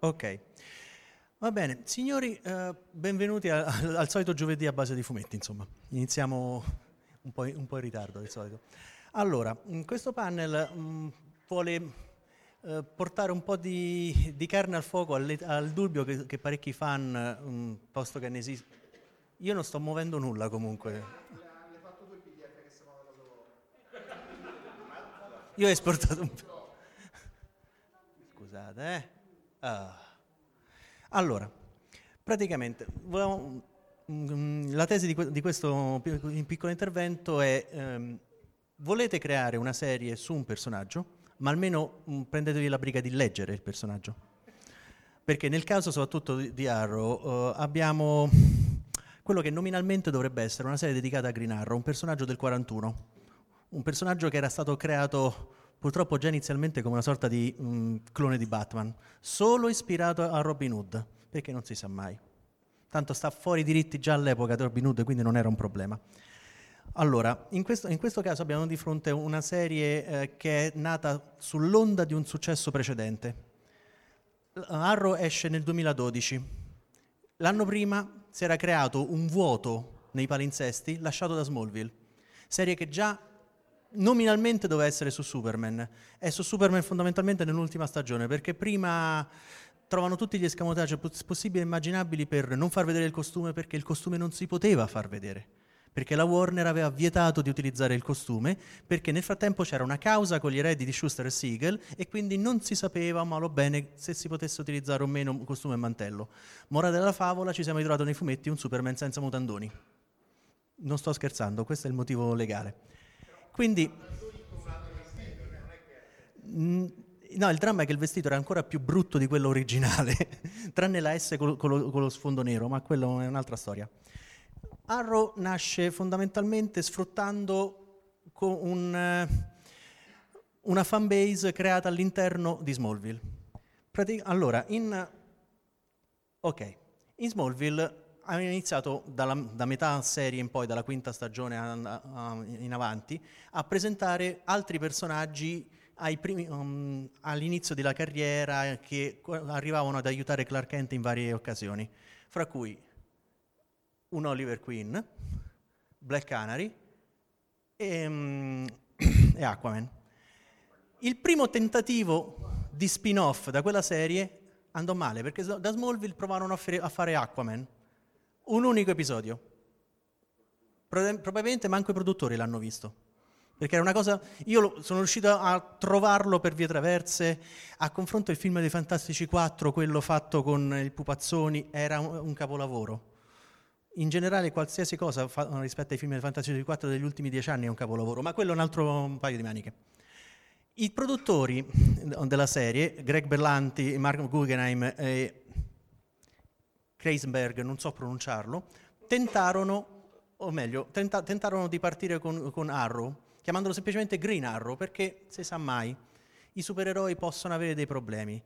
Ok. Va bene, signori, eh, benvenuti a- al, al solito giovedì a base di fumetti, insomma. Iniziamo un po', in- un po' in ritardo del solito. Allora, mh, questo panel mh, vuole eh, portare un po' di, di carne al fuoco alle- al, dubbio che, che parecchi fan, mh, posto che ne esiste... Io non sto muovendo nulla comunque. Io ho esportato un... Scusate, eh. Ah. Allora, praticamente, la tesi di, que- di questo pi- piccolo intervento è ehm, volete creare una serie su un personaggio, ma almeno mm, prendetevi la briga di leggere il personaggio. Perché nel caso soprattutto di, di Arrow eh, abbiamo quello che nominalmente dovrebbe essere una serie dedicata a Green Arrow, un personaggio del 41, un personaggio che era stato creato purtroppo già inizialmente come una sorta di mm, clone di Batman, solo ispirato a Robin Hood, perché non si sa mai. Tanto sta fuori diritti già all'epoca di Robin Hood, quindi non era un problema. Allora, in questo, in questo caso abbiamo di fronte una serie eh, che è nata sull'onda di un successo precedente. Arrow esce nel 2012. L'anno prima si era creato un vuoto nei palinsesti lasciato da Smallville, serie che già nominalmente doveva essere su Superman. È su Superman fondamentalmente nell'ultima stagione, perché prima trovano tutti gli escamotage poss- possibili e immaginabili per non far vedere il costume, perché il costume non si poteva far vedere. Perché la Warner aveva vietato di utilizzare il costume, perché nel frattempo c'era una causa con gli eredi di Schuster e Siegel e quindi non si sapeva malo bene se si potesse utilizzare o meno costume e mantello. Morale della favola, ci siamo ritrovati nei fumetti un Superman senza mutandoni. Non sto scherzando, questo è il motivo legale. Quindi... Mm, No, il dramma è che il vestito era ancora più brutto di quello originale, tranne la S con, lo, con lo sfondo nero, ma quello è un'altra storia. Arrow nasce fondamentalmente sfruttando un, eh, una fanbase creata all'interno di Smallville. Prati- allora, in, ok, in Smallville aveva iniziato dalla, da metà serie in poi, dalla quinta stagione in avanti, a presentare altri personaggi primi- um, all'inizio della carriera che arrivavano ad aiutare Clark Kent in varie occasioni, fra cui un Oliver Queen, Black Canary e, mm, e Aquaman. Il primo tentativo di spin-off da quella serie andò male perché da Smallville provarono a fare Aquaman, un unico episodio. Prob- Probabilmente manco i produttori l'hanno visto. Perché era una cosa. Io sono riuscito a trovarlo per vie traverse. A confronto il film dei Fantastici 4, quello fatto con il Pupazzoni, era un, capolavoro. In generale, qualsiasi cosa fa- rispetto ai film dei Fantastici 4 degli ultimi dieci anni è un capolavoro, ma quello è un altro un paio di maniche. I produttori della serie, Greg Berlanti, Mark Guggenheim e Kreisberg, non so pronunciarlo, tentarono, o meglio, tenta- tentarono di partire con, con Arrow, chiamandolo semplicemente Green Arrow, perché si sa mai, i supereroi possono avere dei problemi.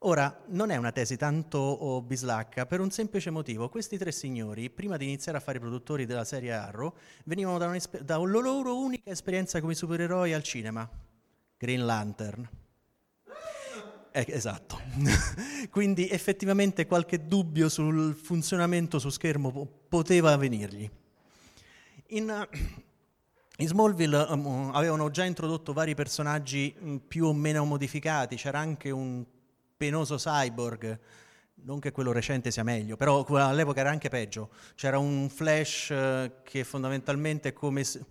Ora, non è una tesi tanto oh, bislacca, per un semplice motivo. Questi tre signori, prima di iniziare a fare i produttori della serie Arrow, venivano da, da una loro unica esperienza come supereroi al cinema, Green Lantern. Eh, esatto. Quindi effettivamente qualche dubbio sul funzionamento su schermo po- poteva venirgli. In, in Smallville um, avevano già introdotto vari personaggi mh, più o meno modificati, c'era anche un penoso cyborg, non che quello recente sia meglio, però all'epoca era anche peggio. C'era un Flash eh, che fondamentalmente come se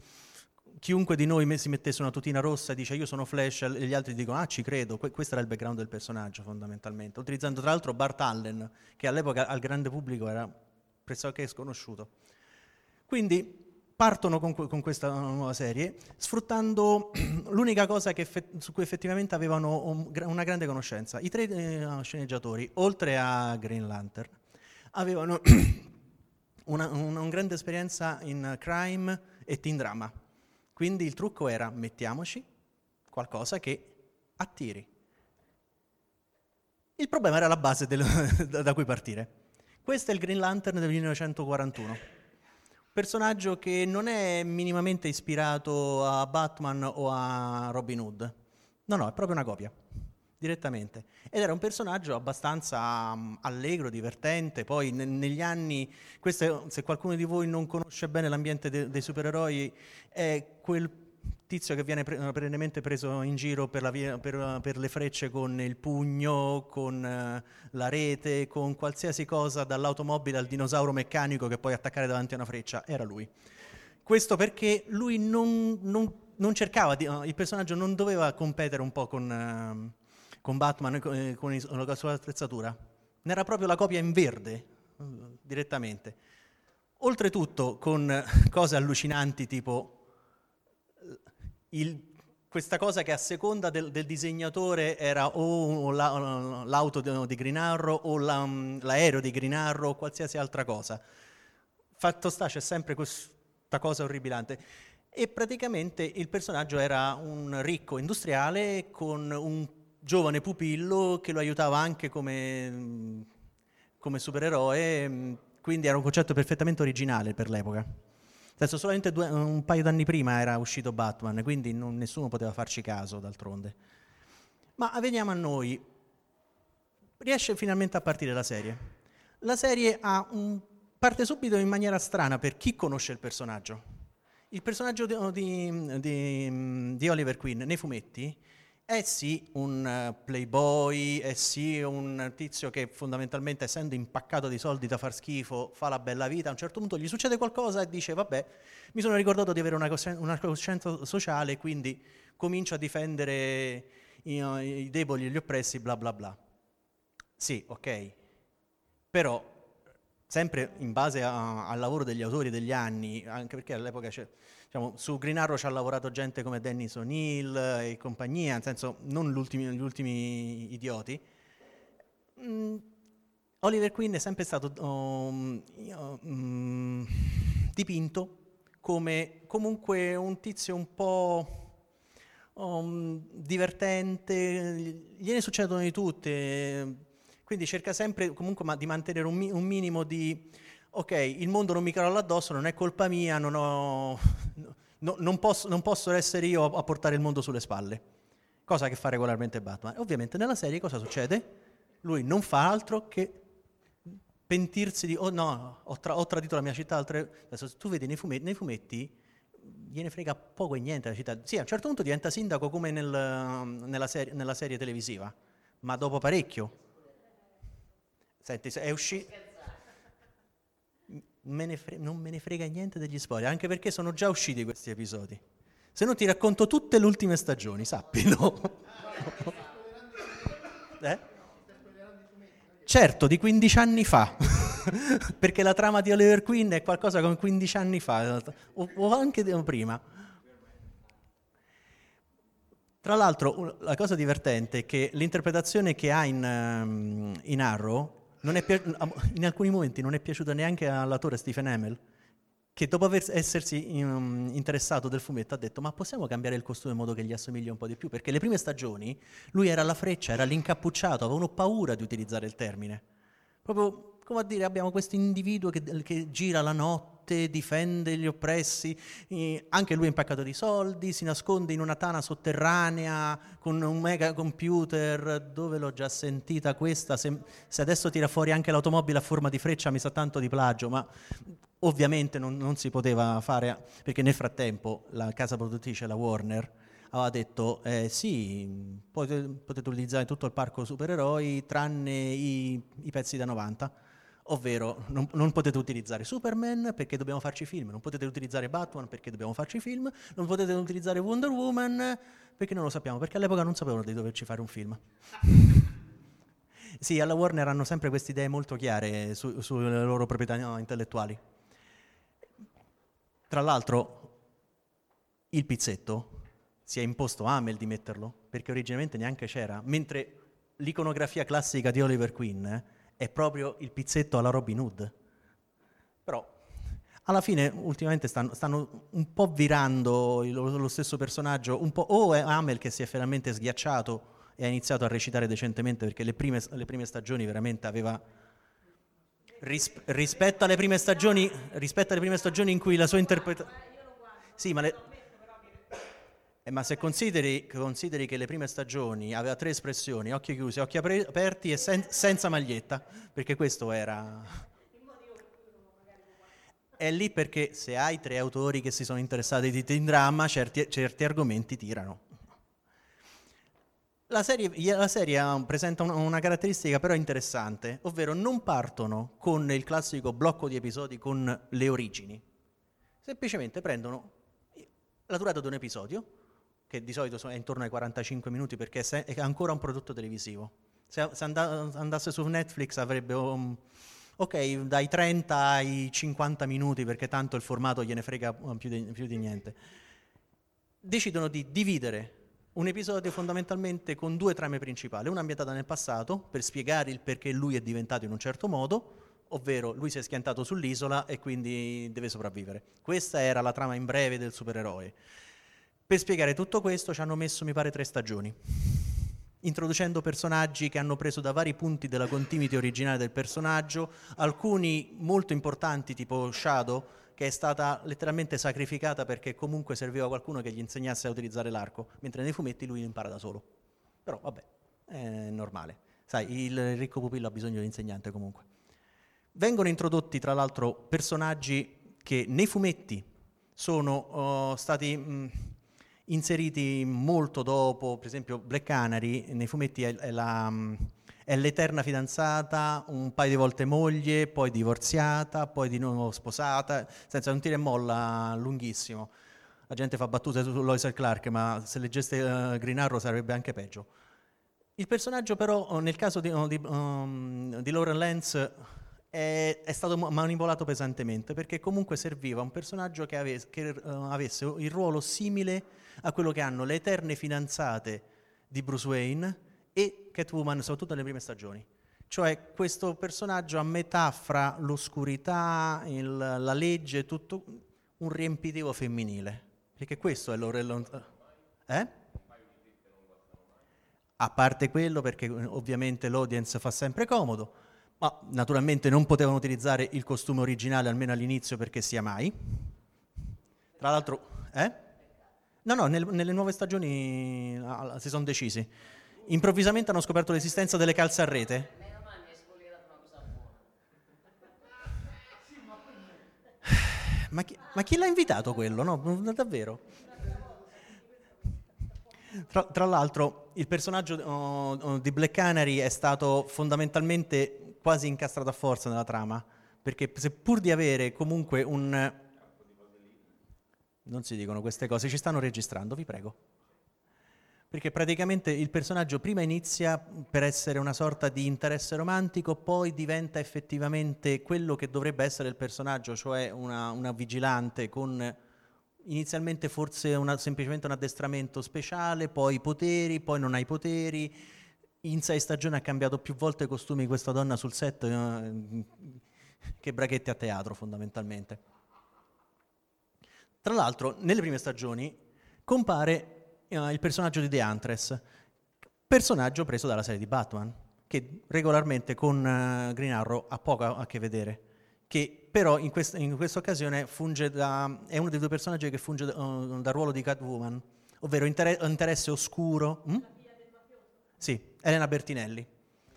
chiunque di noi si mettesse una tutina rossa e dice io sono Flash e gli altri dicono ah ci credo, Que- questo era il background del personaggio fondamentalmente, utilizzando tra l'altro Bart Allen che all'epoca al grande pubblico era pressoché sconosciuto. Quindi partono con, con questa nuova serie sfruttando l'unica cosa che effe- su cui effettivamente avevano un una grande conoscenza. I tre eh, sceneggiatori, oltre a Green Lantern, avevano una, una- una grande esperienza in crime e teen drama. Quindi il trucco era mettiamoci qualcosa che attiri. Il problema era la base del- da cui partire. Questo è il Green Lantern del 1941. Personaggio che non è minimamente ispirato a Batman o a Robin Hood. No, no, è proprio una copia. Direttamente. Ed era un personaggio abbastanza um, allegro, divertente. Poi ne- negli anni, questo, se qualcuno di voi non conosce bene l'ambiente de- dei supereroi, è quel tizio che viene pre- perennemente preso in giro per, via, per, per, le frecce con il pugno, con uh, la rete, con qualsiasi cosa, dall'automobile al dinosauro meccanico che puoi attaccare davanti a una freccia. Era lui. Questo perché lui non, non, non cercava, di, uh, il personaggio non doveva competere un po' con... Uh, con Batman e con, con la sua attrezzatura. Ne era proprio la copia in verde, direttamente. Oltretutto con cose allucinanti tipo il, questa cosa che a seconda del, del disegnatore era o la, l'auto di Green Arrow o la, l'aereo di Green Arrow o qualsiasi altra cosa. Fatto sta, c'è sempre questa cosa orribilante. E praticamente il personaggio era un ricco industriale con un giovane pupillo che lo aiutava anche come, come supereroe, quindi era un concetto perfettamente originale per l'epoca. Adesso solamente due, un paio d'anni prima era uscito Batman, quindi non, nessuno poteva farci caso d'altronde. Ma veniamo a noi. Riesce finalmente a partire la serie. La serie un, parte subito in maniera strana per chi conosce il personaggio. Il personaggio di, di, di, di Oliver Queen nei fumetti è sì un eh, playboy, è sì un tizio che fondamentalmente essendo impaccato di soldi da far schifo fa la bella vita, a un certo punto gli succede qualcosa e dice vabbè mi sono ricordato di avere una, coscienza, una coscienza sociale quindi comincio a difendere i, i deboli e gli oppressi bla bla bla. Sì, ok, però sempre in base a, al lavoro degli autori degli anni, anche perché all'epoca c'è diciamo, su Green Arrow ci ha lavorato gente come Dennis O'Neill e compagnia, nel senso non gli ultimi idioti. Mm, Oliver Queen è sempre stato um, um, dipinto come comunque un tizio un po' um, divertente, gliene succedono di tutte, quindi cerca sempre comunque di mantenere un, un minimo di ok, il mondo non mi crolla addosso, non è colpa mia, non, ho, no, non, posso, non posso, essere io a portare il mondo sulle spalle. Cosa che fa regolarmente Batman. Ovviamente nella serie cosa succede? Lui non fa altro che pentirsi di, oh no, ho, tra, ho tradito la mia città. Altre... Adesso tu vedi nei fumetti, nei fumetti, gliene frega poco e niente la città. Sì, a un certo punto diventa sindaco come nel, nella, serie, nella serie televisiva, ma dopo parecchio. Senti, è uscito me fre- non me ne frega niente degli spoiler, anche perché sono già usciti questi episodi. Se no ti racconto tutte le ultime stagioni, sappilo. eh? Certo, di 15 anni fa, perché la trama di Oliver Queen è qualcosa come 15 anni fa, o, o anche prima. Tra l'altro, la cosa divertente è che l'interpretazione che ha in, um, in Arrow pi- in alcuni momenti non è piaciuta neanche all'autore Stephen Hamill, che dopo aver essersi um, interessato del fumetto ha detto ma possiamo cambiare il costume in modo che gli assomigli un po' di più? Perché le prime stagioni lui era alla freccia, era l'incappucciato, avevano paura di utilizzare il termine. Proprio come a dire abbiamo questo individuo che, che gira la notte notte, difende gli oppressi, eh, anche lui è impaccato di soldi, si nasconde in una tana sotterranea con un mega computer, dove l'ho già sentita questa, se, se adesso tira fuori anche l'automobile a forma di freccia mi sa tanto di plagio, ma ovviamente non, non si poteva fare, perché nel frattempo la casa produttrice, la Warner, aveva detto eh, sì, potete, potete, utilizzare tutto il parco supereroi tranne i, i pezzi da 90 ovvero non, non, potete utilizzare Superman perché dobbiamo farci film, non potete utilizzare Batman perché dobbiamo farci film, non potete utilizzare Wonder Woman perché non lo sappiamo, perché all'epoca non sapevano di doverci fare un film. sì, alla Warner hanno sempre queste idee molto chiare su, sulle loro proprietà intellettuali. Tra l'altro, il pizzetto si è imposto a Amel di metterlo, perché originalmente neanche c'era, mentre l'iconografia classica di Oliver Queen eh, è proprio il pizzetto alla Robin Hood. Però alla fine ultimamente stanno, stanno un po' virando lo, lo, stesso personaggio, un po' o è Amel che si è finalmente sghiacciato e ha iniziato a recitare decentemente perché le prime, le prime stagioni veramente aveva ris, rispetto, alle prime stagioni, rispetto alle prime stagioni in cui la sua interpretazione... Sì, ma le, Eh, ma se consideri, consideri, che le prime stagioni aveva tre espressioni, occhi chiusi, occhi aperti e sen- senza maglietta, perché questo era... È lì perché se hai tre autori che si sono interessati di teen drama, certi, certi argomenti tirano. La serie, la serie presenta una, una, caratteristica però interessante, ovvero non partono con il classico blocco di episodi con le origini, semplicemente prendono la durata di un episodio, che di solito è intorno ai 45 minuti perché è ancora un prodotto televisivo. Se, se andasse su Netflix avrebbe um, ok dai 30 ai 50 minuti perché tanto il formato gliene frega più di, più di niente. Decidono di dividere un episodio fondamentalmente con due trame principali, una ambientata nel passato per spiegare il perché lui è diventato in un certo modo, ovvero lui si è schiantato sull'isola e quindi deve sopravvivere. Questa era la trama in breve del supereroe. Per spiegare tutto questo ci hanno messo, mi pare, tre stagioni, introducendo personaggi che hanno preso da vari punti della continuity originale del personaggio, alcuni molto importanti tipo Shadow, che è stata letteralmente sacrificata perché comunque serviva qualcuno che gli insegnasse a utilizzare l'arco, mentre nei fumetti lui impara da solo. Però vabbè, è normale. Sai, il ricco pupillo ha bisogno di insegnante comunque. Vengono introdotti tra l'altro personaggi che nei fumetti sono uh, stati... Mh, inseriti molto dopo, per esempio Black Canary nei fumetti è, è, la, è, l'eterna fidanzata, un paio di volte moglie, poi divorziata, poi di nuovo sposata, senza un tiro e molla lunghissimo. La gente fa battute su Lois Clark, ma se leggeste uh, Green Arrow sarebbe anche peggio. Il personaggio però, nel caso di, di, um, di Lauren Lance, è, è, stato manipolato pesantemente perché comunque serviva un personaggio che, ave, che uh, avesse il ruolo simile a quello che hanno le eterne fidanzate di Bruce Wayne e Catwoman, soprattutto nelle prime stagioni. Cioè questo personaggio a metà fra l'oscurità, il, la legge, tutto un riempitivo femminile. Perché questo è l'Orello... Eh? A parte quello, perché ovviamente l'audience fa sempre comodo, ma naturalmente non potevano utilizzare il costume originale almeno all'inizio perché sia mai. Tra l'altro, eh? No, no, nel, nelle nuove stagioni ah, si sono decisi. Improvvisamente hanno scoperto l'esistenza delle calze a rete. Ma chi, ma chi l'ha invitato quello? No, davvero. Tra, tra l'altro, il personaggio uh, di Black Canary è stato fondamentalmente quasi incastrato a forza nella trama, perché seppur di avere comunque un non si dicono queste cose, ci stanno registrando, vi prego. Perché praticamente il personaggio prima inizia per essere una sorta di interesse romantico, poi diventa effettivamente quello che dovrebbe essere il personaggio, cioè una, una vigilante con inizialmente forse una, semplicemente un addestramento speciale, poi poteri, poi non ha i poteri. In sei stagioni ha cambiato più volte i costumi questa donna sul set eh, che braghetti a teatro fondamentalmente. Tra l'altro, nelle prime stagioni compare uh, il personaggio di The Huntress, personaggio preso dalla serie di Batman, che regolarmente con uh, Green Arrow ha poco a che vedere, che però in, quest- in questa occasione da, è uno dei due personaggi che funge uh, dal ruolo di Catwoman, ovvero inter- interesse oscuro. Hm? Sì, Elena Bertinelli.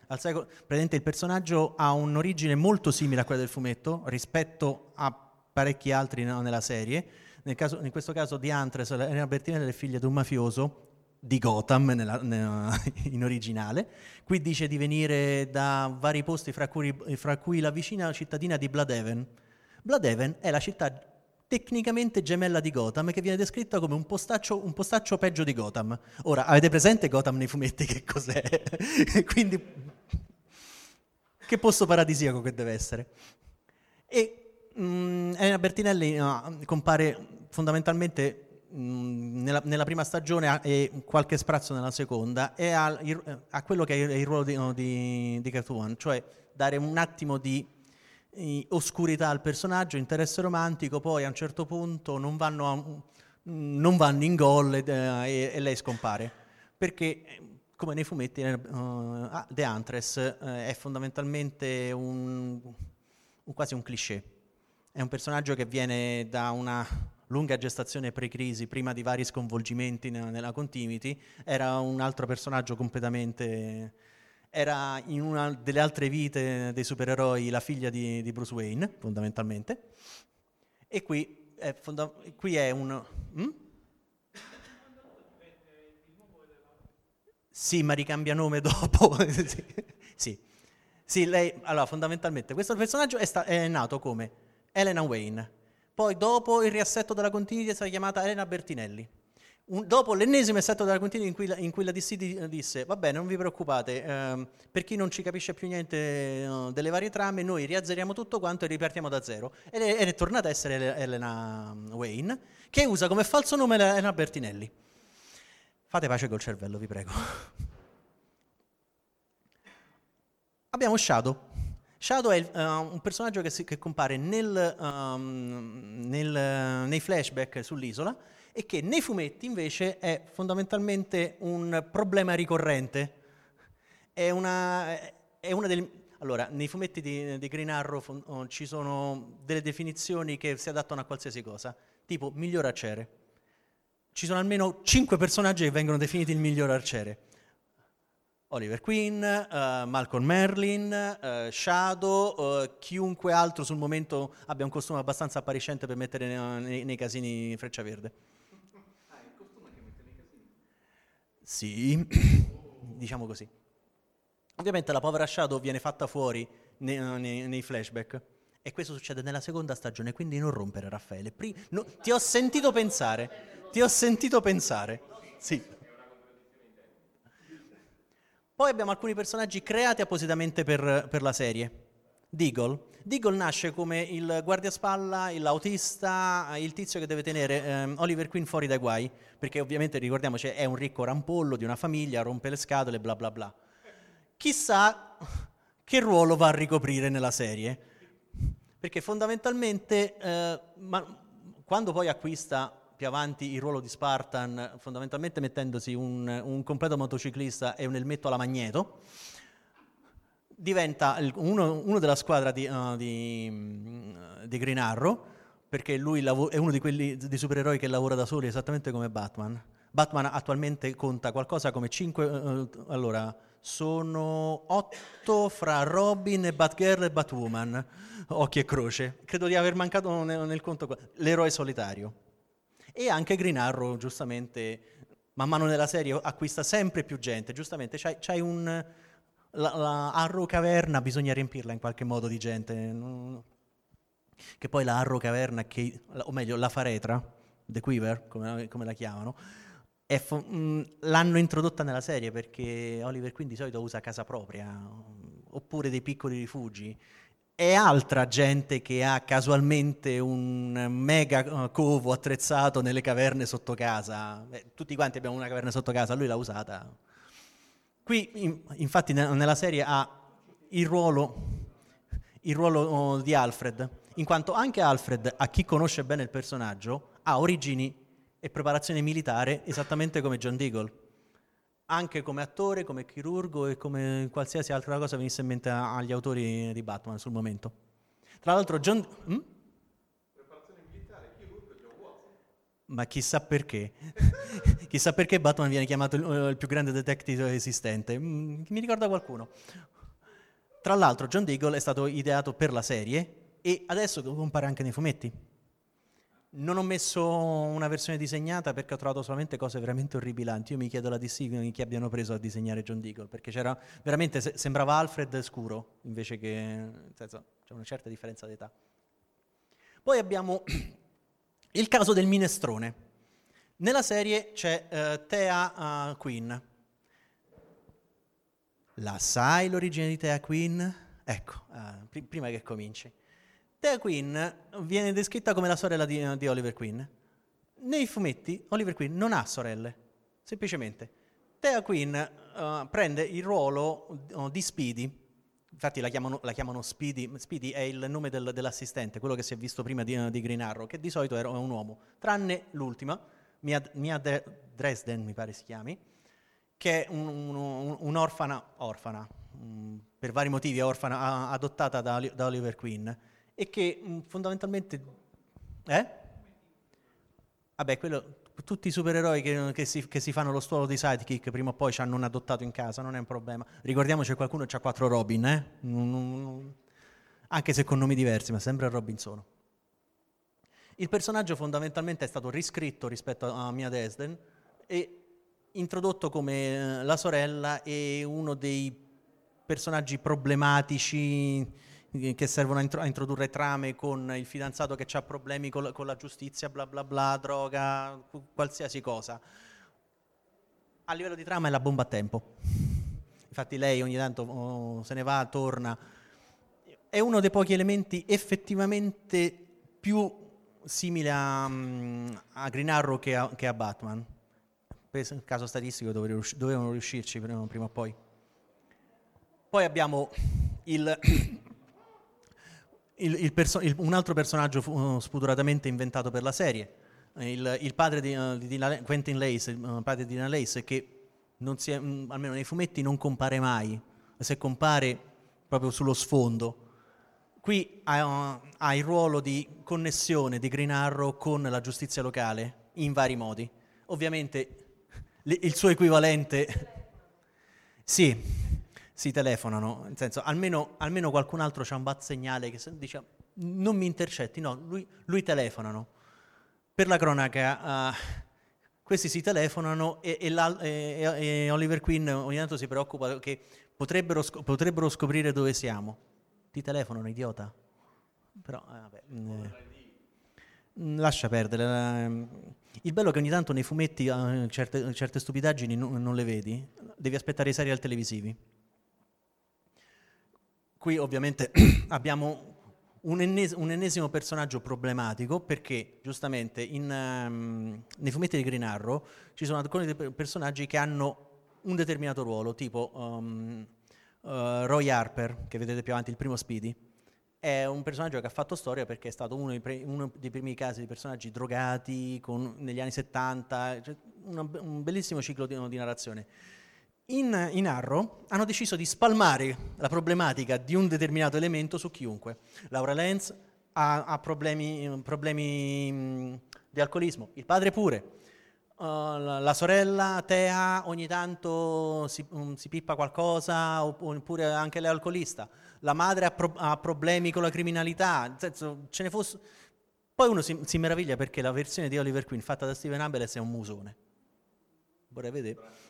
Al secolo, praticamente il personaggio ha un'origine molto simile a quella del fumetto rispetto a parecchi altri nella serie, caso, in questo caso di Antres, Elena Bertinelli è figlia di un mafioso di Gotham nella, nella, in originale. Qui dice di venire da vari posti, fra cui, fra cui la vicina cittadina di Bloodhaven. Bloodhaven è la città tecnicamente gemella di Gotham che viene descritta come un postaccio, un postaccio peggio di Gotham. Ora, avete presente Gotham nei fumetti che cos'è? Quindi, che posto paradisiaco che deve essere. E mh, mm, Elena Bertinelli no, compare fondamentalmente mh, nella, nella, prima stagione e qualche sprazzo nella seconda e ha, ha quello che è il ruolo di, no, di, di Catwoman, cioè dare un attimo di eh, oscurità al personaggio, interesse romantico, poi a un certo punto non vanno, a, non vanno in gol e, e, e, lei scompare. Perché, come nei fumetti, uh, The Huntress uh, è fondamentalmente un, un, quasi un cliché. È un personaggio che viene da una lunga gestazione pre-crisi, prima di vari sconvolgimenti nella, nella continuity, era un altro personaggio completamente... Era in una delle altre vite dei supereroi la figlia di, di Bruce Wayne, fondamentalmente. E qui è, fonda- qui è un... Hm? Sì, ma ricambia nome dopo. sì. sì. Sì, lei, allora fondamentalmente questo personaggio è, sta- è, nato come Elena Wayne, poi dopo il riassetto della continuity è stata chiamata Elena Bertinelli. Un, dopo l'ennesimo assetto della continuity in cui la, in cui la DC disse, va bene, non vi preoccupate, ehm, per chi non ci capisce più niente uh, delle varie trame, noi riazzeriamo tutto quanto e ripartiamo da zero. Ed è, ed è tornata a essere Elena Wayne, che usa come falso nome Elena Bertinelli. Fate pace col cervello, vi prego. Abbiamo Shadow. Shadow è uh, un personaggio che, si, che compare nel, um, nel, nei flashback sull'isola e che nei fumetti invece è fondamentalmente un problema ricorrente. È una, è una delle, allora, nei fumetti di, di Green Arrow oh, ci sono delle definizioni che si adattano a qualsiasi cosa, tipo miglior arciere. Ci sono almeno cinque personaggi che vengono definiti il miglior arciere. Oliver Queen, uh, Malcolm Merlin, uh, Shadow, uh, chiunque altro sul momento abbia un costume abbastanza appariscente per mettere nei, nei, nei casini Freccia Verde. Ah, è il costume che mette nei casini? Sì, diciamo così. Ovviamente la povera Shadow viene fatta fuori nei, nei, nei, flashback e questo succede nella seconda stagione, quindi non rompere Raffaele. Pri- no, ti ho sentito pensare, ti ho sentito pensare. Sì. Poi abbiamo alcuni personaggi creati appositamente per, per la serie. Deagle. Deagle nasce come il guardiaspalla, l'autista, il tizio che deve tenere ehm, Oliver Queen fuori dai guai, perché ovviamente ricordiamoci è un ricco rampollo di una famiglia, rompe le scatole, bla bla bla. Chissà che ruolo va a ricoprire nella serie, perché fondamentalmente eh, ma, quando poi acquista più avanti il ruolo di Spartan, fondamentalmente mettendosi un, un completo motociclista e un elmetto alla magneto, diventa uno, uno, della squadra di, uh, di, di, Green Arrow, perché lui lav- è uno di quelli di supereroi che lavora da soli, esattamente come Batman. Batman attualmente conta qualcosa come 5... Uh, allora, sono 8 fra Robin e Batgirl e Batwoman, occhi e croce. Credo di aver mancato nel, nel conto l'eroe solitario. E anche Green Arrow, giustamente, man mano nella serie acquista sempre più gente. Giustamente, c'hai, c'hai un... La, la, Arrow Caverna bisogna riempirla in qualche modo di gente. Che poi la Arrow Caverna, che, o meglio, la Faretra, The Quiver, come, come la chiamano, fo- mh, l'hanno introdotta nella serie perché Oliver Queen di solito usa casa propria, oppure dei piccoli rifugi è altra gente che ha casualmente un mega uh, covo attrezzato nelle caverne sotto casa. Beh, tutti quanti abbiamo una caverna sotto casa, lui l'ha usata. Qui, in, infatti, nella serie ha il ruolo, il ruolo uh, di Alfred, in quanto anche Alfred, a chi conosce bene il personaggio, ha origini e preparazione militare esattamente come John Deagle anche come attore, come chirurgo e come qualsiasi altra cosa venisse in mente agli autori di Batman sul momento. Tra l'altro John... Hm? Preparazione militare, chirurgo John Watson. Ma chissà perché. chissà perché Batman viene chiamato il, il, più grande detective esistente. Mm, mi ricorda qualcuno. Tra l'altro John Deagle è stato ideato per la serie e adesso compare anche nei fumetti. Non ho messo una versione disegnata perché ho trovato solamente cose veramente orribilanti. Io mi chiedo la DC chi abbiano preso a disegnare John Deagle, perché c'era veramente se, sembrava Alfred scuro, invece che nel senso, c'è una certa differenza d'età. Poi abbiamo il caso del minestrone. Nella serie c'è uh, Thea uh, Queen. La sai l'origine di Thea Queen? Ecco, uh, pr- prima che cominci. Thea Queen viene descritta come la sorella di, di, Oliver Queen. Nei fumetti Oliver Queen non ha sorelle, semplicemente. Thea Queen prende il ruolo uh, di Speedy, infatti la chiamano, la chiamano, Speedy, Speedy è il nome del, dell'assistente, quello che si è visto prima di, di, Green Arrow, che di solito era un uomo, tranne l'ultima, Mia, Mia Dresden mi pare si chiami, che è un'orfana, un, un orfana, um, per vari motivi è orfana, adottata da, da Oliver Queen e che mh, mm, fondamentalmente... Eh? Vabbè, quello, tutti i supereroi che, che, si, che, si, fanno lo stuolo di sidekick prima o poi ci hanno un adottato in casa, non è un problema. Ricordiamoci che qualcuno ha quattro Robin, eh? anche se con nomi diversi, ma sempre Robin sono. Il personaggio fondamentalmente è stato riscritto rispetto a Mia Desden e introdotto come eh, la sorella e uno dei personaggi problematici che servono a, introdurre trame con il fidanzato che ha problemi con la, con la giustizia, bla bla bla, droga, qualsiasi cosa. A livello di trama è la bomba a tempo. Infatti lei ogni tanto oh, se ne va, torna. È uno dei pochi elementi effettivamente più simile a, mm, a Green Arrow che a, che a Batman. Per caso statistico dovevano riuscirci prima o poi. Poi abbiamo il il, il perso- il, un altro personaggio fu, uh, spudoratamente inventato per la serie, il, padre di, uh, di Dina, Quentin Lace, il uh, padre di Dina Lace, che è, mh, mm, almeno nei fumetti non compare mai, se compare proprio sullo sfondo. Qui ha, ha il ruolo di connessione di Green Arrow con la giustizia locale in vari modi. Ovviamente il suo equivalente... Sì, si telefonano, nel senso almeno, almeno qualcun altro c'ha un bat segnale che dice non mi intercetti, no, lui, lui telefonano. Per la cronaca, uh, questi si telefonano e, e, e, e, Oliver Queen ogni tanto si preoccupa che potrebbero, potrebbero scoprire dove siamo. Ti telefonano, idiota. Però, eh, vabbè, eh, lascia perdere. Ehm, il bello è che ogni tanto nei fumetti uh, certe, certe, stupidaggini non, non le vedi, devi aspettare i serial televisivi. Qui ovviamente abbiamo un, ennes- un, ennesimo personaggio problematico perché giustamente in, um, nei fumetti di Green Arrow ci sono alcuni personaggi che hanno un determinato ruolo, tipo um, uh, Roy Harper, che vedete più avanti, il primo Speedy, è un personaggio che ha fatto storia perché è stato uno dei, pre- uno dei primi casi di personaggi drogati con, negli anni 70, cioè una, un bellissimo ciclo di, di narrazione in, in, Arrow hanno deciso di spalmare la problematica di un determinato elemento su chiunque. Laura Lenz ha, ha problemi, problemi, di alcolismo, il padre pure. Uh, la, la, sorella Tea ogni tanto si, um, si, pippa qualcosa oppure anche lei è alcolista. La madre ha, pro, ha problemi con la criminalità. Senso, ce ne fosse... Poi uno si, si meraviglia perché la versione di Oliver Queen fatta da Steven Ambeles è un musone. Vorrei vedere.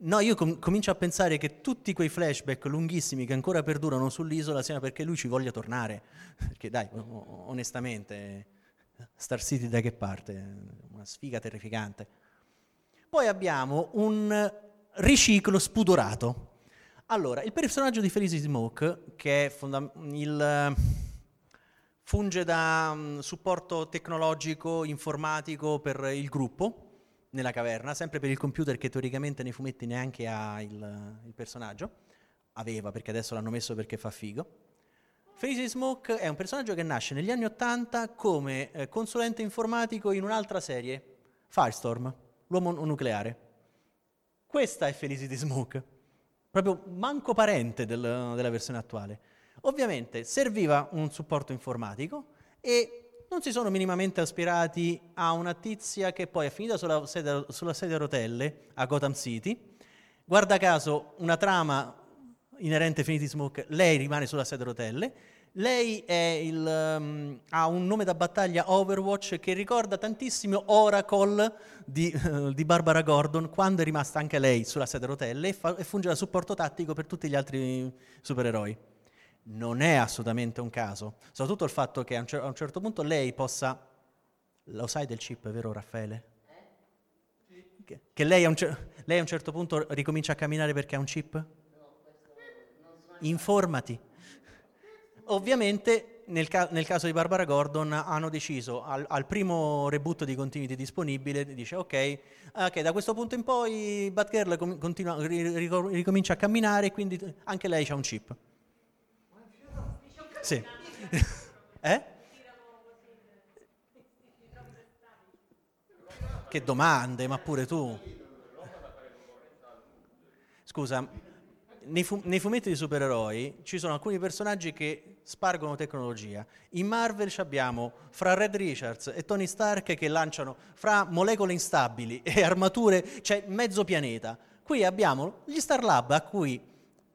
No, io com- comincio a pensare che tutti quei flashback lunghissimi che ancora perdurano sull'isola siano perché lui ci voglia tornare. Perché dai, onestamente, Star City da che parte? Una sfiga terrificante. Poi abbiamo un riciclo spudorato. Allora, il personaggio di Felicity Smoke, che fonda- il, funge da um, supporto tecnologico, informatico per il gruppo, nella caverna, sempre per il computer che teoricamente nei fumetti neanche ha il, il personaggio. Aveva, perché adesso l'hanno messo perché fa figo. Felicity Smoke è un personaggio che nasce negli anni Ottanta come eh, consulente informatico in un'altra serie, Firestorm, l'uomo nucleare. Questa è Felicity Smoke, proprio manco parente del, della versione attuale. Ovviamente serviva un supporto informatico e non si sono minimamente aspirati a una tizia che poi è finita sulla sedia, sulla sedia a rotelle a Gotham City. Guarda caso, una trama inerente a Infinity Smoke, lei rimane sulla sedia a rotelle. Lei il, um, ha un nome da battaglia Overwatch che ricorda tantissimo Oracle di, uh, di, Barbara Gordon quando è rimasta anche lei sulla sedia a rotelle e, fa, e funge da supporto tattico per tutti gli altri supereroi non è assolutamente un caso, soprattutto il fatto che a un, certo punto lei possa... Lo sai del chip, vero Raffaele? Che, che lei, a cer- lei, a un certo punto ricomincia a camminare perché ha un chip? Informati. Ovviamente nel, ca- nel, caso di Barbara Gordon hanno deciso al, al, primo reboot di Continuity disponibile, dice ok, okay da questo punto in poi Batgirl com- continua, ri- ricomincia a camminare, quindi anche lei ha un chip. Sì. Eh? Che domande, ma pure tu. Scusa. nei, fu- nei, fumetti di supereroi ci sono alcuni personaggi che spargono tecnologia. In Marvel abbiamo fra Red Richards e Tony Stark che lanciano fra molecole instabili e armature, cioè mezzo pianeta. Qui abbiamo gli Star Lab a cui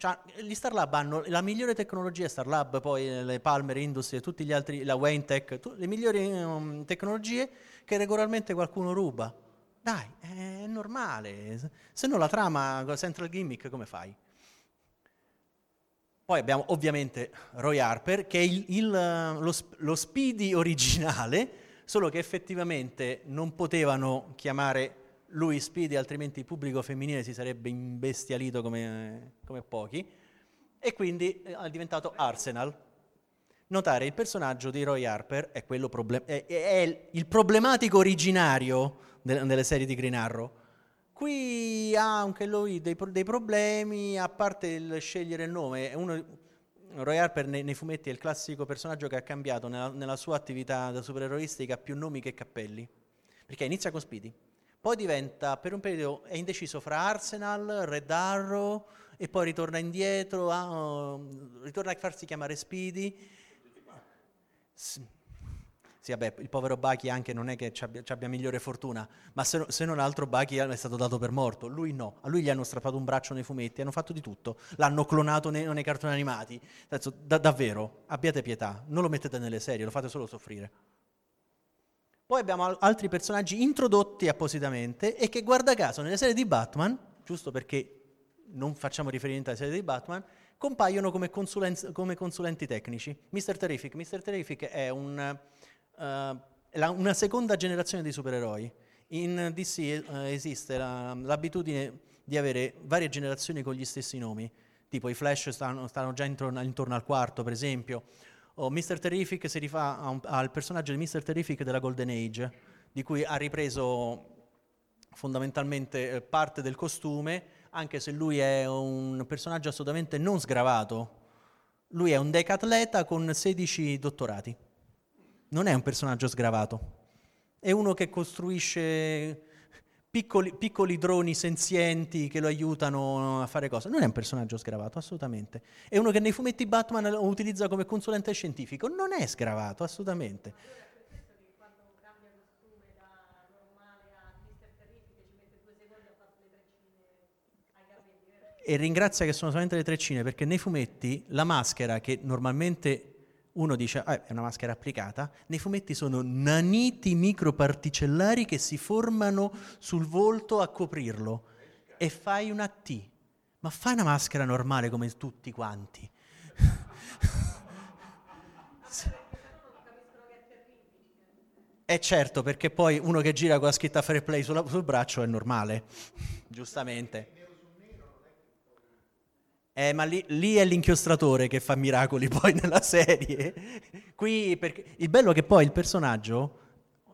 cioè, gli Star Lab hanno la migliore tecnologia, Star Lab, poi le Palmer Industries e tutti gli altri, la Wayne Tech, tu, le migliori um, tecnologie che regolarmente qualcuno ruba. Dai, è normale. Se no la trama Central Gimmick come fai? Poi abbiamo ovviamente Roy Harper, che è il, il, lo, lo Speedy originale, solo che effettivamente non potevano chiamare lui Speedy, altrimenti il pubblico femminile si sarebbe imbestialito come, come pochi, e quindi eh, è diventato Arsenal. Notare il personaggio di Roy Harper è, problem- è, è il problematico originario de- delle serie di Green Arrow Qui ha anche lui dei, dei, problemi, a parte il scegliere il nome. Uno, Roy Harper nei, nei, fumetti è il classico personaggio che ha cambiato nella, nella sua attività da supereroistica più nomi che cappelli. Perché inizia con Speedy, poi diventa per un periodo è indeciso fra Arsenal, Red Arrow e poi ritorna indietro, a, uh, ritorna a farsi chiamare Speedy. Sì, vabbè, il povero Bachi anche non è che ci abbia, ci abbia migliore fortuna, ma se, se, non altro Bachi è stato dato per morto, lui no, a lui gli hanno strappato un braccio nei fumetti, hanno fatto di tutto, l'hanno clonato nei, nei cartoni animati, da, davvero, abbiate pietà, non lo mettete nelle serie, lo fate solo soffrire. Poi abbiamo altri personaggi introdotti appositamente e che guarda caso nelle serie di Batman, giusto perché non facciamo riferimento alle serie di Batman, compaiono come, come consulenti tecnici. Mr. Terrific, Mr. Terrific è un uh, la, una seconda generazione di supereroi. In DC uh, esiste la, l'abitudine di avere varie generazioni con gli stessi nomi, tipo i Flash stanno, stanno già intorno, intorno, al quarto, per esempio, o Mr. Terrific si rifà un, al personaggio di Mr. Terrific della Golden Age, di cui ha ripreso fondamentalmente eh, parte del costume, anche se lui è un personaggio assolutamente non sgravato. Lui è un decatleta con 16 dottorati non è un personaggio sgravato, è uno che costruisce piccoli, piccoli, droni senzienti che lo aiutano a fare cose. Non è un personaggio sgravato, assolutamente. È uno che nei fumetti Batman lo utilizza come consulente scientifico. Non è sgravato, assolutamente. E ringrazia che sono solamente le treccine perché nei fumetti la maschera che normalmente uno dice ah, è una maschera applicata, nei fumetti sono naniti microparticellari che si formano sul volto a coprirlo e fai una T. Ma fai una maschera normale come tutti quanti. E certo, perché poi uno che gira con la scritta fair play sulla, sul braccio è normale, giustamente. Eh, ma lì, lì, è l'inchiostratore che fa miracoli poi nella serie. Qui, perché, il bello è che poi il personaggio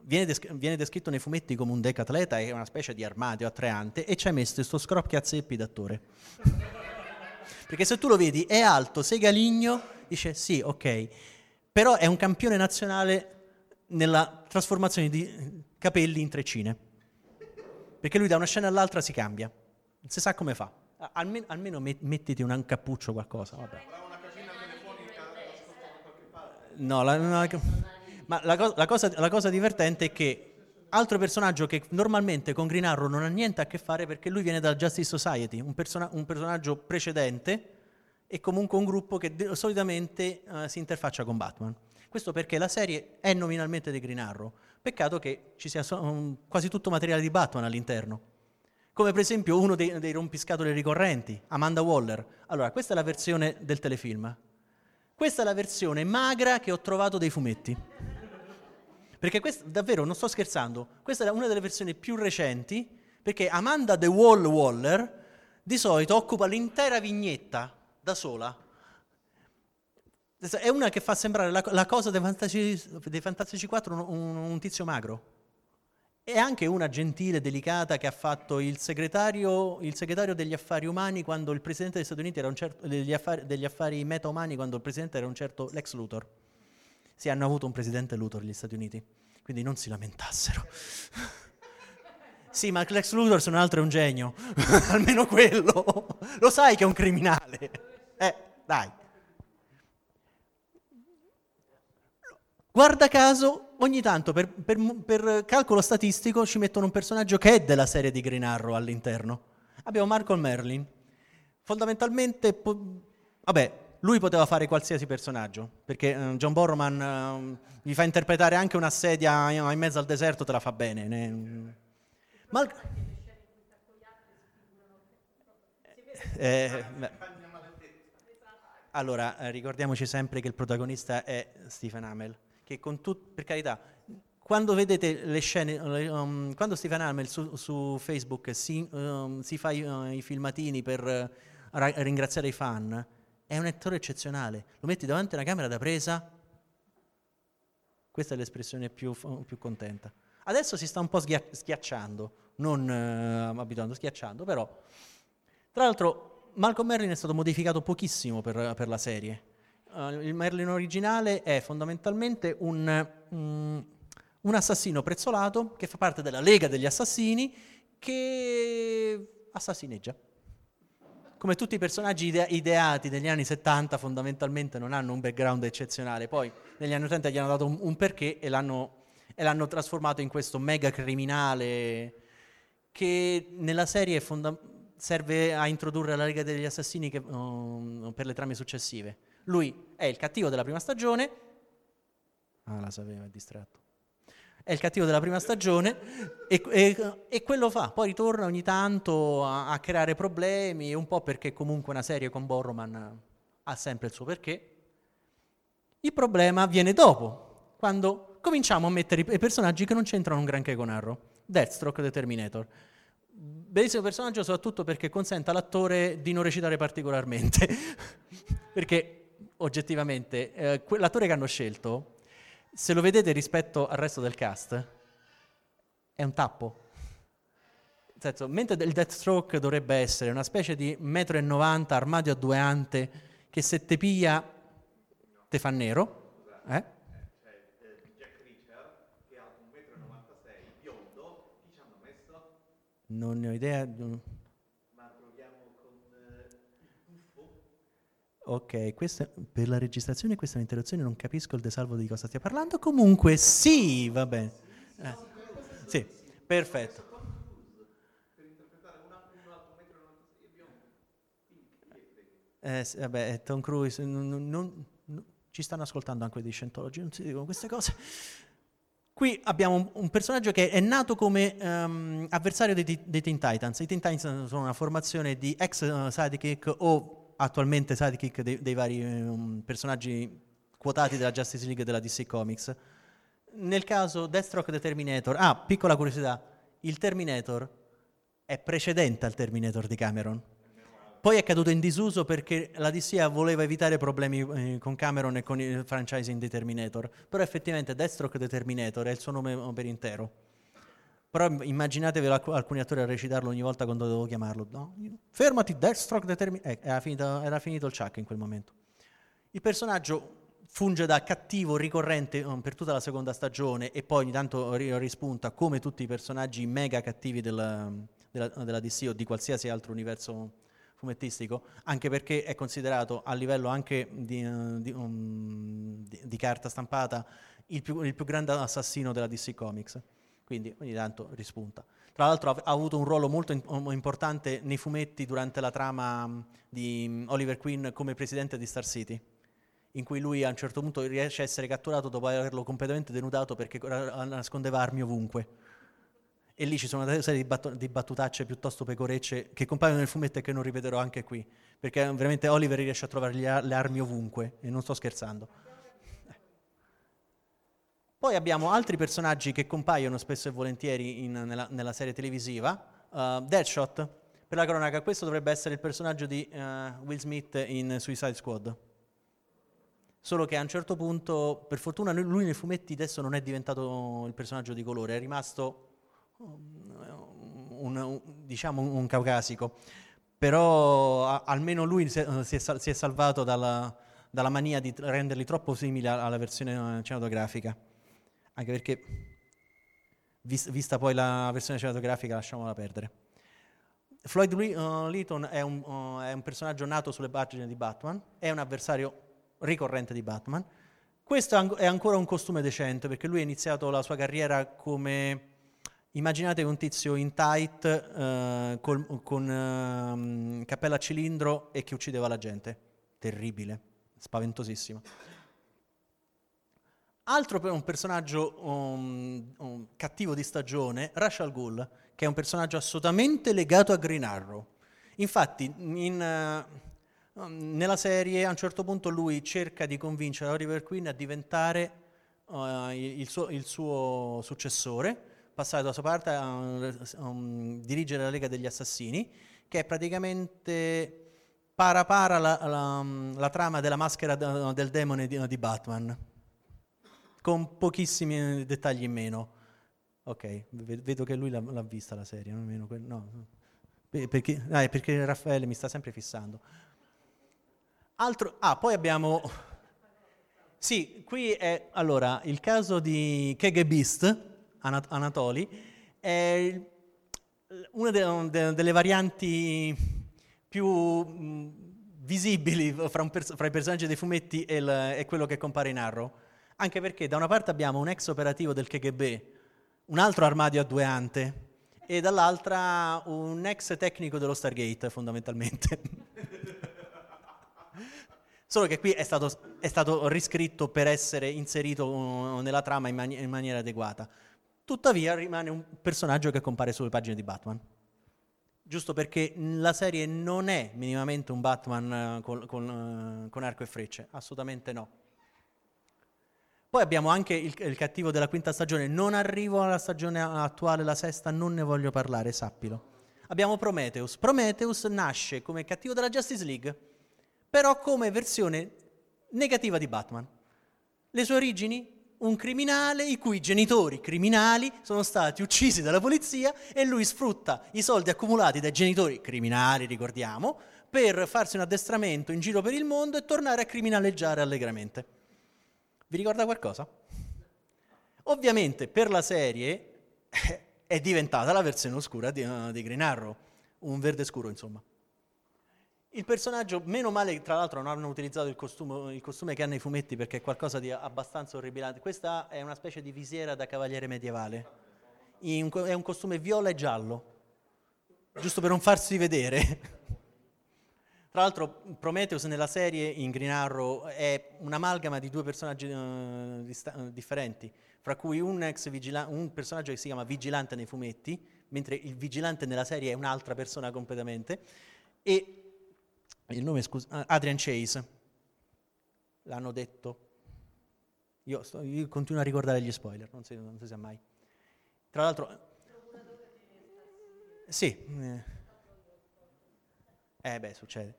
viene, des- viene descritto nei fumetti come un decatleta, è una specie di armadio attraente, e ci hai messo questo zeppi d'attore. perché se tu lo vedi, è alto, sei galigno, dice sì, ok, però è un campione nazionale nella trasformazione di capelli in treccine. Perché lui da una scena all'altra si cambia, non si sa come fa. Almeno, almeno mettiti un cappuccio qualcosa. Vabbè. No, la, la, ma la, la, cosa, la cosa divertente è che altro personaggio che normalmente con Green Arrow non ha niente a che fare perché lui viene dal Justice Society, un, persona, un personaggio precedente e comunque un gruppo che de- solitamente uh, si interfaccia con Batman. Questo perché la serie è nominalmente di Green Arrow. Peccato che ci sia so- quasi tutto materiale di Batman all'interno come per esempio uno dei, dei rompiscatole ricorrenti, Amanda Waller. Allora, questa è la versione del telefilm. Questa è la versione magra che ho trovato dei fumetti. Perché questa, davvero, non sto scherzando, questa è una delle versioni più recenti, perché Amanda The Wall Waller di solito occupa l'intera vignetta da sola. È una che fa sembrare la, la cosa dei Fantastici, dei Fantastici 4 un, un, un tizio magro è anche una gentile, delicata che ha fatto il segretario, il segretario degli affari umani quando il presidente degli Stati Uniti era un certo, degli affari, degli affari meta-umani quando il presidente era un certo Lex Luthor. Sì, hanno avuto un presidente Luthor gli Stati Uniti, quindi non si lamentassero. Sì, ma Lex Luthor se non altro è un genio, almeno quello. Lo sai che è un criminale. Eh, dai. Guarda caso, ogni tanto per, per, per, calcolo statistico ci mettono un personaggio che è della serie di Green Arrow all'interno. Abbiamo Marco Merlin. Fondamentalmente, po- vabbè, lui poteva fare qualsiasi personaggio, perché uh, John Borroman uh, gli fa interpretare anche una sedia in mezzo al deserto, te la fa bene. Ne... Ma... Eh, allora, eh, ricordiamoci sempre che il protagonista è Stephen Amell, che con tutto, per carità, quando vedete le scene, um, quando Stephen Amell su, su Facebook si, um, si fa i, uh, i, filmatini per uh, ringraziare i fan, è un attore eccezionale. Lo metti davanti a una camera da presa, questa è l'espressione più, più contenta. Adesso si sta un po' sghia- schiacciando, non uh, abituando, schiacciando, però. Tra l'altro, Malcolm Merlin è stato modificato pochissimo per, per la serie. Uh, il Merlin originale è fondamentalmente un, um, un assassino prezzolato che fa parte della Lega degli Assassini che assassineggia come tutti i personaggi ide- ideati degli anni 70 fondamentalmente non hanno un background eccezionale, poi negli anni 80 gli hanno dato un, un perché e l'hanno, e l'hanno, trasformato in questo mega criminale che nella serie fonda- serve a introdurre la Lega degli Assassini che, um, per le trame successive. Lui è il cattivo della prima stagione, ah la sapeva, è distratto è il cattivo della prima stagione e, e, e quello fa, poi ritorna ogni tanto a, a, creare problemi, un po' perché comunque una serie con Borroman ha sempre il suo perché. Il problema viene dopo, quando cominciamo a mettere i personaggi che non c'entrano un granché con Arrow. Deathstroke The Terminator. Bellissimo personaggio soprattutto perché consente all'attore di non recitare particolarmente. perché oggettivamente eh, l'attore che hanno scelto se lo vedete rispetto al resto del cast, è un tappo. Nel senso, mentre il Deathstroke dovrebbe essere una specie di metro e 90 armadio a due ante che se te piglia te fa nero. Eh? Non ne ho idea. Ok, questa, per la registrazione questa è un'interruzione, non capisco il desalvo di cosa stia parlando. Comunque sì, va bene. Eh, sì, perfetto. Eh, vabbè, Tom Cruise, non, non, non, ci stanno ascoltando anche dei scientologi, non si dicono queste cose. Qui abbiamo un, un personaggio che è nato come um, avversario dei, dei, Teen Titans. I Teen Titans sono una formazione di ex uh, sidekick o attualmente sidekick dei, dei vari um, personaggi quotati della Justice League e della DC Comics. Nel caso Deathstroke The Terminator, ah, piccola curiosità, il Terminator è precedente al Terminator di Cameron. Poi è caduto in disuso perché la DC voleva evitare problemi eh, con Cameron e con il franchising di Terminator. Però effettivamente Deathstroke The Terminator è il suo nome per intero. Però immaginatevi alcuni attori a recitarlo ogni volta quando devo chiamarlo. No? Fermati, Deathstroke determin- eh, era, finito, era finito il chuck in quel momento. Il personaggio funge da cattivo ricorrente um, per tutta la seconda stagione e poi ogni tanto rispunta come tutti i personaggi mega cattivi della, della, della DC o di qualsiasi altro universo fumettistico, anche perché è considerato a livello anche di, uh, di, um, di, di carta stampata il più, il più grande assassino della DC Comics quindi ogni tanto rispunta. Tra l'altro ha, avuto un ruolo molto in, importante nei fumetti durante la trama mm, di mm, Oliver Queen come presidente di Star City, in cui lui a un certo punto riesce a essere catturato dopo averlo completamente denudato perché nascondeva armi ovunque. E lì ci sono una serie di, di battutacce piuttosto pecorecce che compaiono nel fumetto e che non ripeterò anche qui, perché veramente Oliver riesce a trovare le armi ovunque, e non sto scherzando. Poi abbiamo altri personaggi che compaiono spesso e volentieri in, nella, nella, serie televisiva. Uh, Deadshot, per la cronaca, questo dovrebbe essere il personaggio di uh, Will Smith in Suicide Squad. Solo che a un certo punto, per fortuna, lui nei fumetti adesso non è diventato il personaggio di colore, è rimasto um, un, un, diciamo un, caucasico. Però a, almeno lui si è, si è, salvato dalla, dalla, mania di renderli troppo simili alla versione cinematografica anche perché vista poi la versione cinematografica lasciamola perdere. Floyd uh, Leaton è un, uh, è un, personaggio nato sulle pagine di Batman, è un avversario ricorrente di Batman. Questo è ancora un costume decente perché lui ha iniziato la sua carriera come... Immaginate un tizio in tight uh, col, con uh, cappella a cilindro e che uccideva la gente. Terribile, spaventosissimo. Altro per un personaggio um, um, cattivo di stagione, Rachel Ghul, che è un personaggio assolutamente legato a Green Arrow. Infatti, in, uh, nella serie a un certo punto lui cerca di convincere Oliver Queen a diventare uh, il, suo, il, suo, successore, passare dalla sua parte a um, dirigere la Lega degli Assassini, che è praticamente para para la, la, la trama della maschera del demone di, di Batman con pochissimi dettagli in meno. Ok, vedo che lui l'ha, l'ha vista la serie, non que- no. Perché, ah, perché Raffaele mi sta sempre fissando. Altro, ah, poi abbiamo... Sì, qui è, allora, il caso di KGBist, Anat- Anatoli, è una de- de- delle varianti più mh, visibili fra, pers- fra, i personaggi dei fumetti e, il- e quello che compare in Arrow anche perché da una parte abbiamo un ex operativo del KGB, un altro armadio a due ante, e dall'altra un ex tecnico dello Stargate, fondamentalmente. Solo che qui è stato, è stato, riscritto per essere inserito uh, nella trama in, mani- in, maniera adeguata. Tuttavia rimane un personaggio che compare sulle pagine di Batman. Giusto perché la serie non è minimamente un Batman uh, con, con, uh, con arco e frecce, assolutamente no. Poi abbiamo anche il, il, cattivo della quinta stagione. Non arrivo alla stagione attuale, la sesta, non ne voglio parlare, sappilo. Abbiamo Prometheus. Prometheus nasce come cattivo della Justice League, però come versione negativa di Batman. Le sue origini? Un criminale i cui genitori criminali sono stati uccisi dalla polizia e lui sfrutta i soldi accumulati dai genitori criminali, ricordiamo, per farsi un addestramento in giro per il mondo e tornare a criminaleggiare allegramente. Vi ricorda qualcosa? Ovviamente per la serie è diventata la versione oscura di, uh, di Green Arrow, un verde scuro insomma. Il personaggio, meno male tra l'altro non hanno utilizzato il costume, il costume che hanno i fumetti perché è qualcosa di abbastanza orribilante. Questa è una specie di visiera da cavaliere medievale. In, è un costume viola e giallo, giusto per non farsi vedere. Tra l'altro Prometheus nella serie in Green Arrow è un'amalgama di due personaggi uh, dista- uh, differenti, fra cui un, vigila- un, personaggio che si chiama Vigilante nei fumetti, mentre il Vigilante nella serie è un'altra persona completamente, e il nome, scusa, uh, Adrian Chase, l'hanno detto. Io, sto, io, continuo a ricordare gli spoiler, non si, non si sa mai. Tra l'altro... Sì. Eh. Eh beh, succede.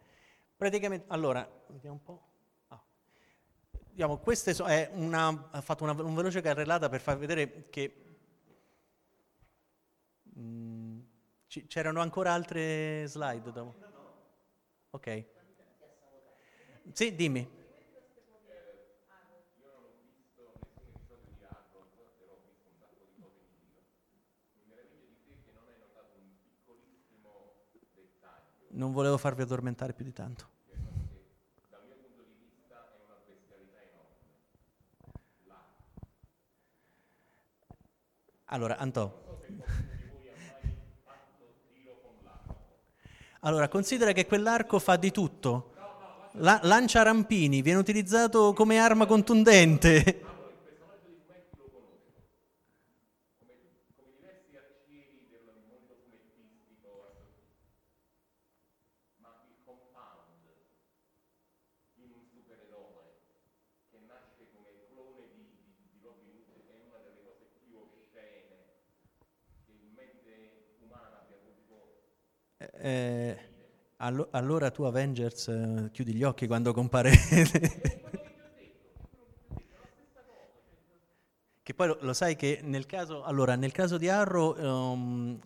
Praticamente, allora, vediamo un po'. Ah. Diciamo, queste so, è una, ha fatto una un veloce carrellata per far vedere che mh, mm, c'erano ancora altre slide dopo. Ok. Sì, dimmi. Non volevo farvi addormentare più di tanto. Allora, Antò. Allora, considera che quell'arco fa di tutto. La- lancia rampini, viene utilizzato come arma contundente. Eh, allo- allora tu Avengers eh, chiudi gli occhi quando compare... che poi lo, lo, sai che nel caso, allora, nel caso di Arrow um,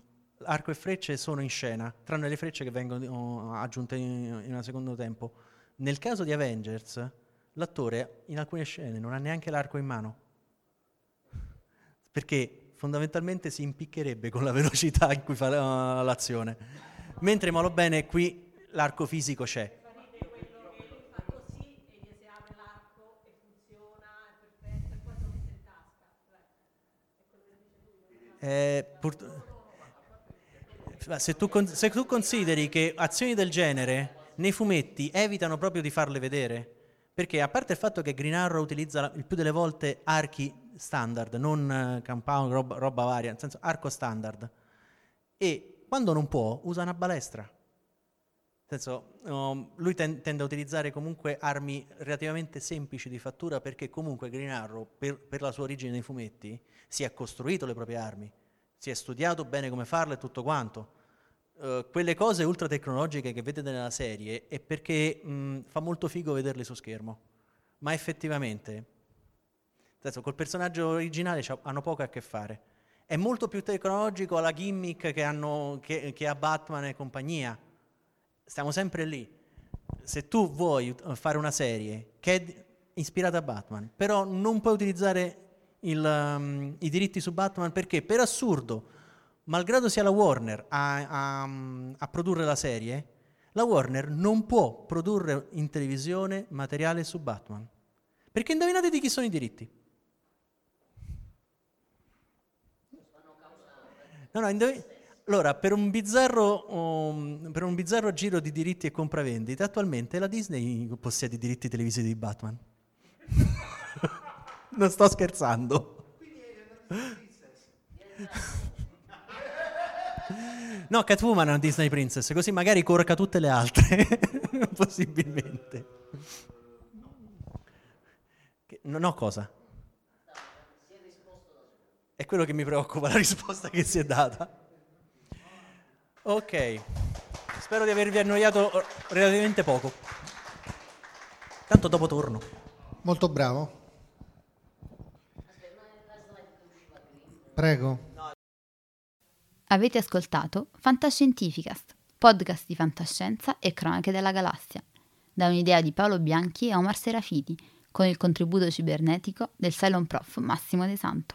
arco e frecce sono in scena, tranne le frecce che vengono uh, aggiunte in, in un secondo tempo. Nel caso di Avengers, l'attore in alcune scene non ha neanche l'arco in mano. Perché fondamentalmente si impiccherebbe con la velocità in cui fa l'azione. Mentre malo bene qui l'arco fisico c'è. Eh, se, tu, se tu consideri che azioni del genere nei fumetti evitano proprio di farle vedere, perché a parte il fatto che Green Arrow utilizza il più delle volte archi standard, non eh, compound, roba, roba varia, nel senso arco standard, e quando non può usa una balestra. Senso, um, lui ten- tende a utilizzare comunque armi relativamente semplici di fattura perché comunque Green Arrow, per, per la sua origine nei fumetti, si è costruito le proprie armi, si è studiato bene come farle e tutto quanto. Uh, quelle cose ultra tecnologiche che vedete nella serie è perché mh, fa molto figo vederle su schermo, ma effettivamente adesso, col personaggio originale hanno poco a che fare. È molto più tecnologico la gimmick che, hanno, che, che ha Batman e compagnia. Stiamo sempre lì. Se tu vuoi fare una serie che è ispirata a Batman, però non puoi utilizzare il, um, i diritti su Batman perché per assurdo malgrado sia la Warner a, a, a, produrre la serie, la Warner non può produrre in televisione materiale su Batman. Perché indovinate di chi sono i diritti? No, no, indovin- allora, per un, bizzarro, um, per un bizzarro giro di diritti e compravendite, attualmente la Disney possiede i diritti televisivi di Batman. non sto scherzando. No, Catwoman è una Disney Princess, così magari corca tutte le altre, possibilmente. Non ho cosa. È quello che mi preoccupa, la risposta che si è data. Ok, spero di avervi annoiato relativamente poco. Tanto dopo torno. Molto bravo. Prego. Avete ascoltato Fantascientificast, podcast di fantascienza e cronache della galassia, da un'idea di Paolo Bianchi e Omar Serafiti, con il contributo cibernetico del Cylon Prof Massimo De Santo.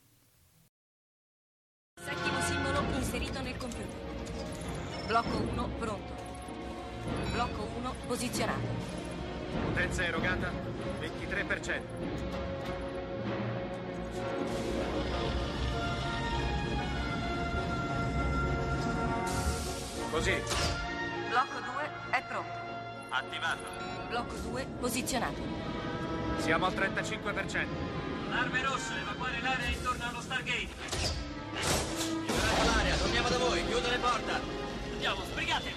Settimo simbolo inserito nel computer. Blocco 1 pronto. Blocco 1 posizionato. Potenza erogata 23%. Così. Blocco 2 è pronto. Attivato. Blocco 2 posizionato. Siamo al 35%. Arme rosse, evacuare l'area intorno allo Stargate. Liberate l'area, torniamo da voi, chiudo le porte. Andiamo, sbrigate!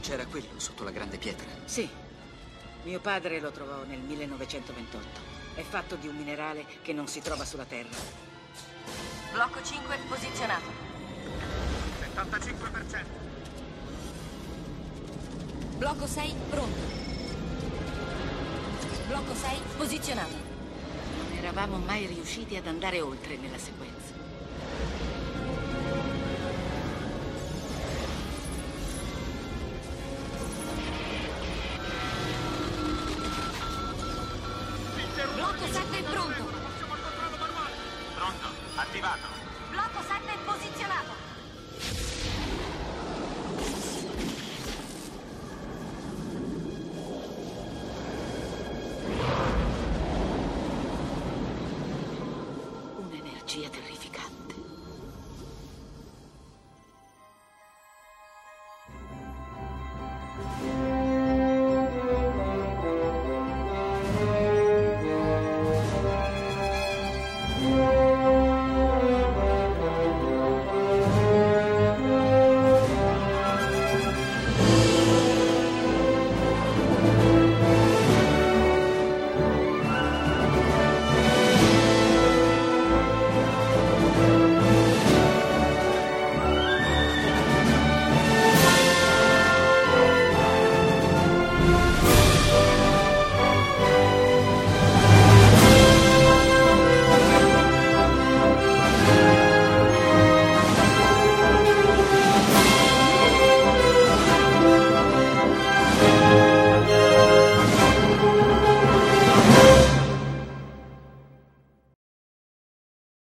C'era quello sotto la grande pietra. Sì. Mio padre lo trovò nel 1928. È fatto di un minerale che non si trova sulla Terra. Blocco 5 posizionato. 75%. Blocco 6 pronto. Blocco 6 posizionato. Eravamo mai riusciti ad andare oltre nella sequenza.